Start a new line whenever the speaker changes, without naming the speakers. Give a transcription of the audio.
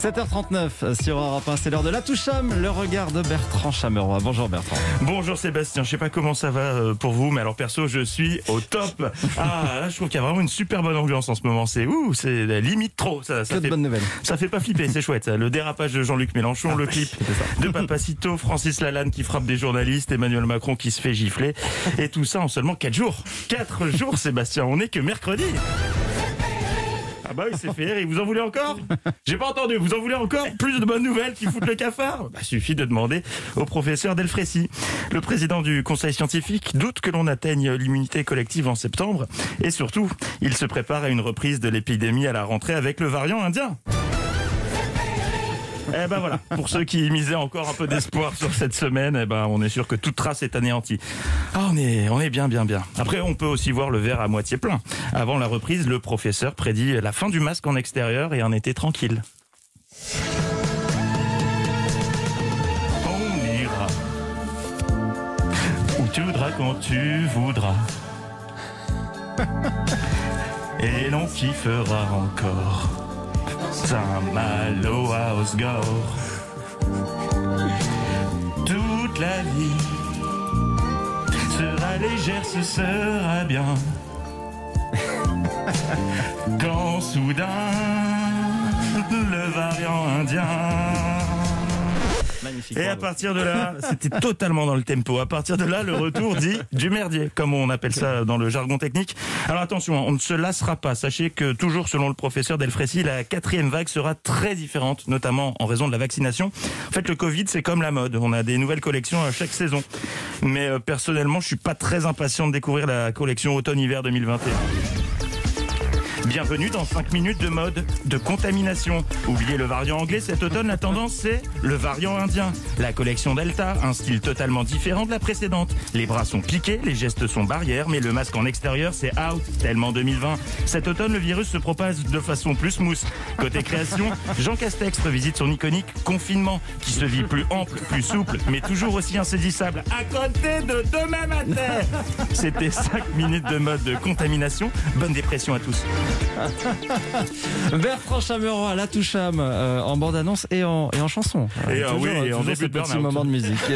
7h39 sur Europe 1, c'est l'heure de la toucham, le regard de Bertrand Chameroy. Bonjour Bertrand.
Bonjour Sébastien, je sais pas comment ça va euh, pour vous, mais alors perso, je suis au top. Ah, là, je trouve qu'il y a vraiment une super bonne ambiance en ce moment. C'est ouh, c'est la limite trop. Ça, ça
Que de
fait,
bonnes nouvelles.
ça fait pas flipper, c'est chouette. ça. Le dérapage de Jean-Luc Mélenchon, le clip de Papacito, Francis Lalanne qui frappe des journalistes, Emmanuel Macron qui se fait gifler, et tout ça en seulement 4 jours. 4 jours, Sébastien. On est que mercredi. Ah bah oui, c'est fait. Et vous en voulez encore? J'ai pas entendu. Vous en voulez encore? Plus de bonnes nouvelles qui foutent le cafard? Bah, Suffit de demander au professeur Delfrécy. Le président du conseil scientifique doute que l'on atteigne l'immunité collective en septembre. Et surtout, il se prépare à une reprise de l'épidémie à la rentrée avec le variant indien. Eh ben voilà, pour ceux qui misaient encore un peu d'espoir sur cette semaine, eh ben on est sûr que toute trace est anéantie. Ah, on est, on est bien, bien, bien. Après, on peut aussi voir le verre à moitié plein. Avant la reprise, le professeur prédit la fin du masque en extérieur et un été tranquille. On ira où tu voudras quand tu voudras. Et l'on kiffera encore. Saint-Malo à Osgore. Toute la vie sera légère, ce sera bien. Quand soudain, le variant indien.
Magnifique.
Et à partir de là, c'était totalement dans le tempo. À partir de là, le retour dit du merdier, comme on appelle ça dans le jargon technique. Alors attention, on ne se lassera pas. Sachez que toujours selon le professeur Delfrécy, la quatrième vague sera très différente, notamment en raison de la vaccination. En fait, le Covid, c'est comme la mode. On a des nouvelles collections à chaque saison. Mais euh, personnellement, je suis pas très impatient de découvrir la collection automne-hiver 2021. Bienvenue dans 5 minutes de mode de contamination. Oubliez le variant anglais, cet automne la tendance c'est le variant indien. La collection Delta, un style totalement différent de la précédente. Les bras sont piqués, les gestes sont barrières, mais le masque en extérieur c'est out, tellement 2020. Cet automne le virus se propage de façon plus smooth. Côté création, Jean Castex revisite son iconique confinement, qui se vit plus ample, plus souple, mais toujours aussi insaisissable. À côté de demain matin C'était 5 minutes de mode de contamination. Bonne dépression à tous.
Bertrand Chameroy, la toucham, euh, en bande-annonce et en, et en chanson.
Et, euh,
toujours,
oui, et en
toujours
début
ce
de
petit
burn-out.
moment de musique.